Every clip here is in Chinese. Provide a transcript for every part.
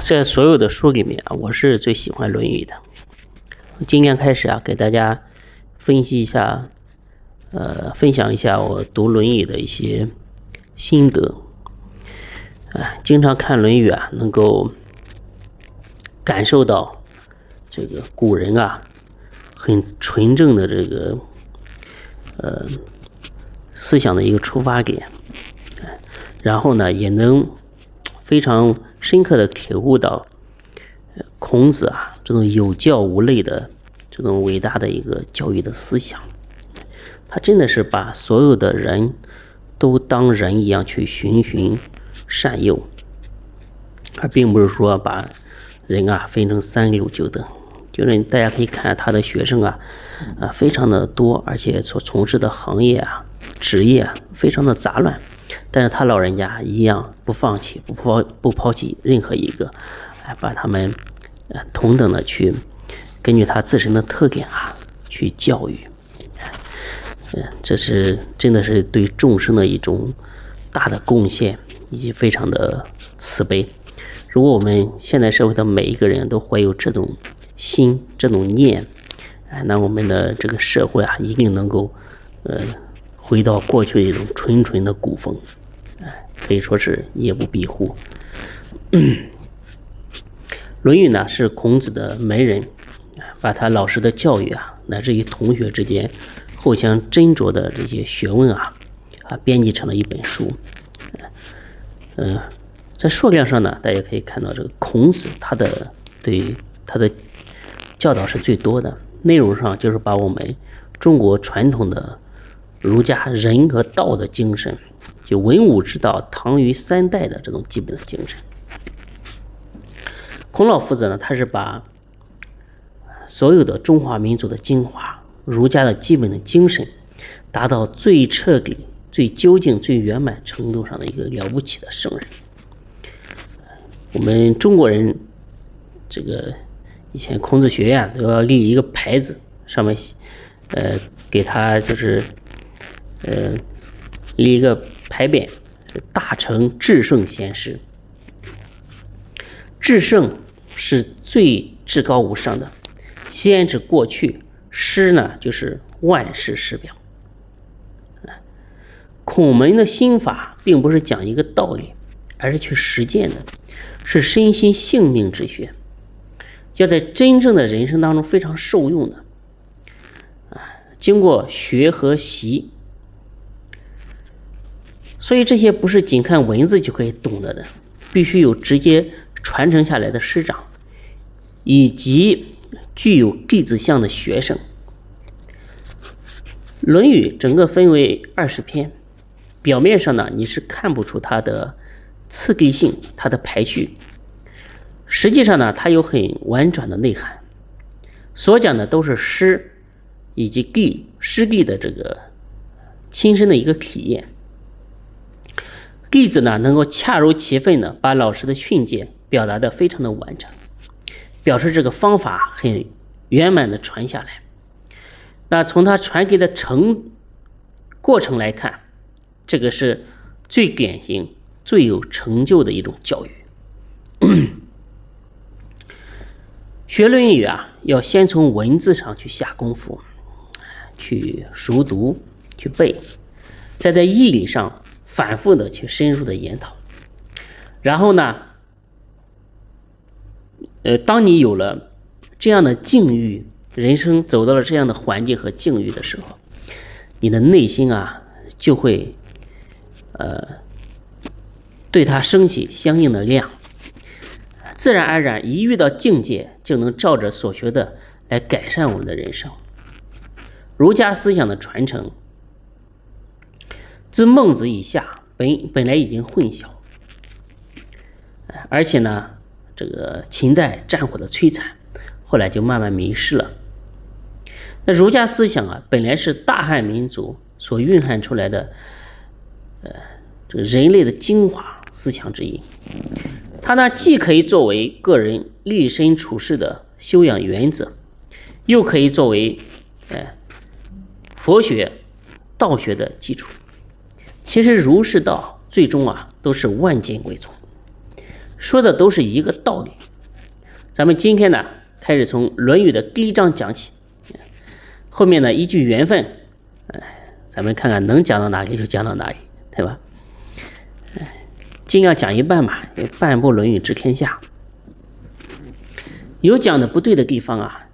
在所有的书里面啊，我是最喜欢《论语》的。今天开始啊，给大家分析一下，呃，分享一下我读《论语》的一些心得。啊，经常看《论语》啊，能够感受到这个古人啊很纯正的这个呃思想的一个出发点，然后呢，也能非常。深刻的体悟到孔子啊这种有教无类的这种伟大的一个教育的思想，他真的是把所有的人都当人一样去循循善诱，而并不是说把人啊分成三六九等。就是大家可以看他的学生啊啊非常的多，而且所从事的行业啊职业啊非常的杂乱。但是他老人家一样不放弃，不抛不抛弃任何一个，来把他们呃同等的去根据他自身的特点啊去教育，嗯，这是真的是对众生的一种大的贡献，以及非常的慈悲。如果我们现在社会的每一个人都怀有这种心、这种念，哎，那我们的这个社会啊，一定能够呃回到过去的一种纯纯的古风。可以说是夜不闭户。《论语》呢是孔子的门人，把他老师的教育啊，乃至于同学之间互相斟酌的这些学问啊，啊编辑成了一本书。嗯，在数量上呢，大家可以看到这个孔子他的对他的教导是最多的，内容上就是把我们中国传统的儒家仁和道的精神。就文武之道，唐虞三代的这种基本的精神。孔老夫子呢，他是把所有的中华民族的精华、儒家的基本的精神，达到最彻底、最究竟、最圆满程度上的一个了不起的圣人。我们中国人，这个以前孔子学院都要立一个牌子，上面呃给他就是呃立一个。牌匾大成至圣先师，至圣是最至高无上的，先指过去，师呢就是万世师表。孔门的心法并不是讲一个道理，而是去实践的，是身心性命之学，要在真正的人生当中非常受用的。啊，经过学和习。所以这些不是仅看文字就可以懂得的，必须有直接传承下来的师长，以及具有弟子相的学生。《论语》整个分为二十篇，表面上呢你是看不出它的次第性、它的排序，实际上呢它有很婉转的内涵，所讲的都是师以及弟师弟的这个亲身的一个体验。弟子呢，能够恰如其分的把老师的训诫表达的非常的完整，表示这个方法很圆满的传下来。那从他传给的成过程来看，这个是最典型、最有成就的一种教育。学《论语》啊，要先从文字上去下功夫，去熟读、去背，再在义理上。反复的去深入的研讨，然后呢，呃，当你有了这样的境遇，人生走到了这样的环境和境遇的时候，你的内心啊就会呃对它升起相应的量，自然而然一遇到境界，就能照着所学的来改善我们的人生。儒家思想的传承。自孟子以下，本本来已经混淆，而且呢，这个秦代战火的摧残，后来就慢慢迷失了。那儒家思想啊，本来是大汉民族所蕴含出来的，呃，这个人类的精华思想之一。它呢，既可以作为个人立身处世的修养原则，又可以作为，哎，佛学、道学的基础。其实儒释道最终啊都是万剑归宗，说的都是一个道理。咱们今天呢，开始从《论语》的第一章讲起，后面呢依据缘分，哎，咱们看看能讲到哪里就讲到哪里，对吧？哎，尽量讲一半嘛，半部《论语》治天下。有讲的不对的地方啊，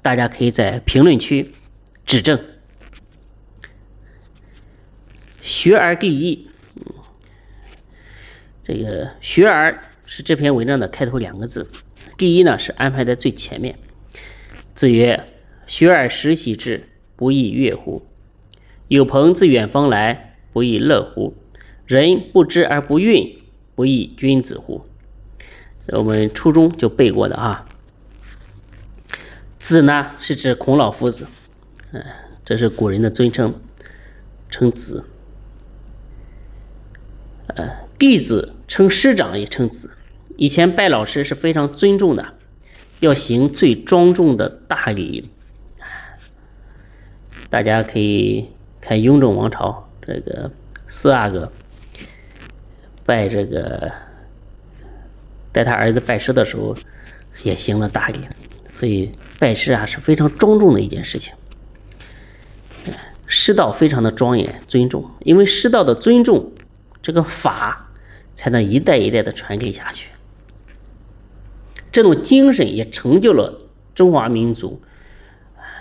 大家可以在评论区指正。学而第一，这个“学而”是这篇文章的开头两个字，第一呢是安排在最前面。子曰：“学而时习之，不亦说乎？有朋自远方来，不亦乐乎？人不知而不愠，不亦君子乎？”我们初中就背过的啊。子呢是指孔老夫子，嗯，这是古人的尊称，称子。呃，弟子称师长也称子。以前拜老师是非常尊重的，要行最庄重的大礼。大家可以看雍正王朝这个四阿哥拜这个带他儿子拜师的时候，也行了大礼。所以拜师啊是非常庄重的一件事情。师道非常的庄严尊重，因为师道的尊重。这个法才能一代一代的传给下去，这种精神也成就了中华民族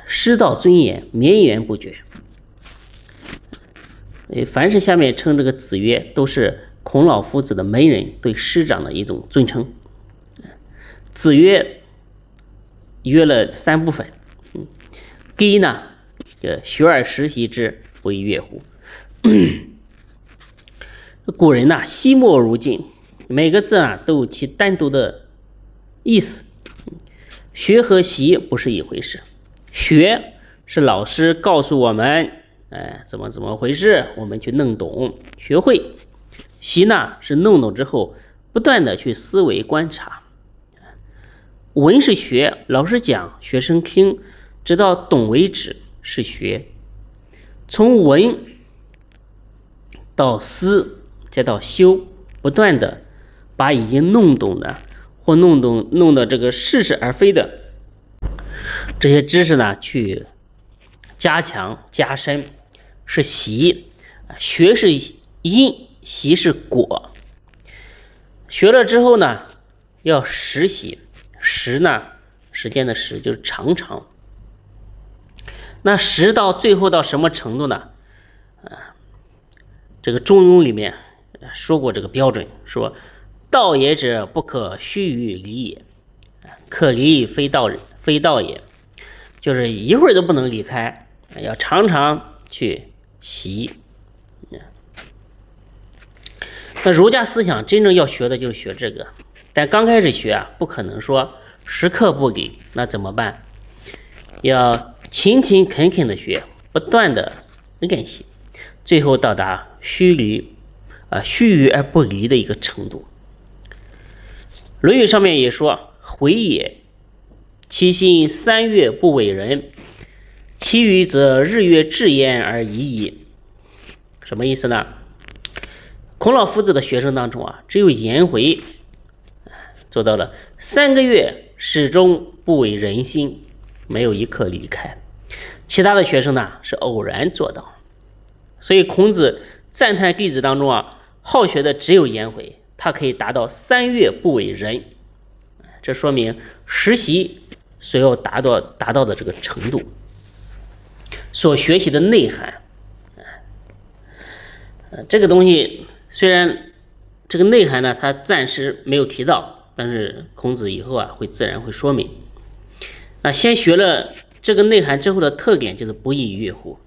师道尊严绵延不绝。凡是下面称这个子曰，都是孔老夫子的门人对师长的一种尊称。子曰约了三部分，第一呢，学而时习之，不亦说乎？古人呐，惜墨如金，每个字啊都有其单独的意思。学和习不是一回事，学是老师告诉我们，哎，怎么怎么回事，我们去弄懂、学会；习呢是弄懂之后，不断的去思维、观察。文是学，老师讲，学生听，直到懂为止是学。从文到思。再到修，不断的把已经弄懂的或弄懂弄的这个似是而非的这些知识呢，去加强加深，是习。学是因，习是果。学了之后呢，要实习。时呢，时间的时就是常常。那实到最后到什么程度呢？啊，这个《中庸》里面。说过这个标准，说道也者，不可须臾离也；可离非道，非道也。就是一会儿都不能离开，要常常去习。那儒家思想真正要学的就是学这个，但刚开始学啊，不可能说时刻不给，那怎么办？要勤勤恳恳的学，不断的练习，最后到达须离。啊，须臾而不离的一个程度。《论语》上面也说：“回也，其心三月不为人，其余则日月至焉而已矣。”什么意思呢？孔老夫子的学生当中啊，只有颜回做到了三个月始终不违人心，没有一刻离开。其他的学生呢，是偶然做到。所以孔子赞叹弟子当中啊。好学的只有颜回，他可以达到三月不为人，这说明实习所要达到达到的这个程度，所学习的内涵，这个东西虽然这个内涵呢，他暂时没有提到，但是孔子以后啊会自然会说明。那先学了这个内涵之后的特点就是不亦乐乎。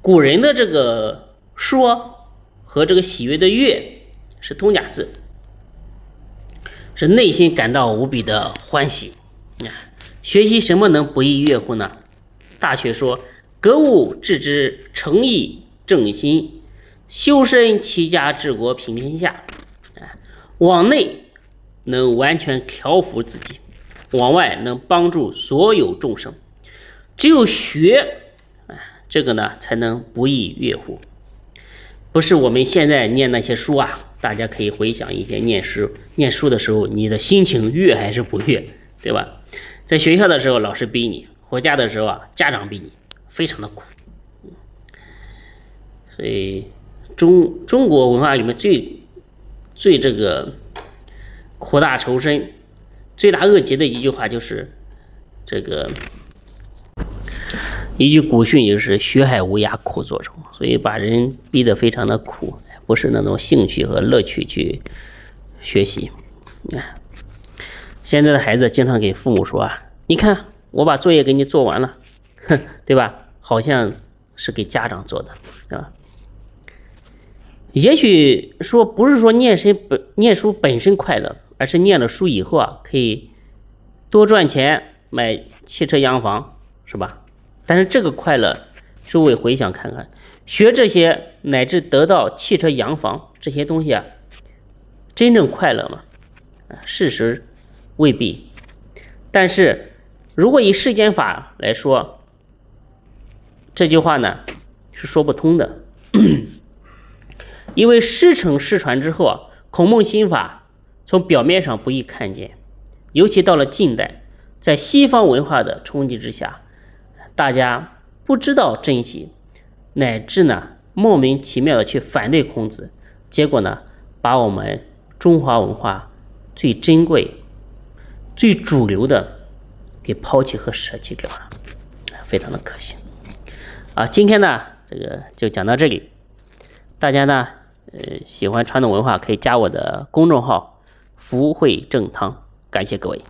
古人的这个说。和这个喜悦的悦是通假字，是内心感到无比的欢喜。学习什么能不亦乐乎呢？大学说：格物致知，诚意正心，修身齐家治国平天下。啊，往内能完全调服自己，往外能帮助所有众生。只有学，啊，这个呢才能不亦乐乎。不是我们现在念那些书啊，大家可以回想一些念书念书的时候，你的心情悦还是不悦，对吧？在学校的时候，老师逼你；回家的时候啊，家长逼你，非常的苦。所以中中国文化里面最最这个苦大仇深、罪大恶极的一句话就是这个一句古训，就是“学海无涯苦作舟”。所以把人逼得非常的苦，不是那种兴趣和乐趣去学习。啊，现在的孩子经常给父母说啊：“你看，我把作业给你做完了，哼，对吧？好像是给家长做的啊。”也许说不是说念身本念书本身快乐，而是念了书以后啊，可以多赚钱买汽车洋房，是吧？但是这个快乐，诸位回想看看，学这些乃至得到汽车洋房这些东西啊，真正快乐吗？啊，事实未必。但是如果以世间法来说，这句话呢是说不通的。因为师承师传之后啊，孔孟心法从表面上不易看见，尤其到了近代，在西方文化的冲击之下，大家不知道珍惜，乃至呢莫名其妙的去反对孔子，结果呢把我们中华文化最珍贵、最主流的给抛弃和舍弃掉了，非常的可惜。啊，今天呢这个就讲到这里，大家呢。呃，喜欢传统文化可以加我的公众号“福慧正汤”，感谢各位。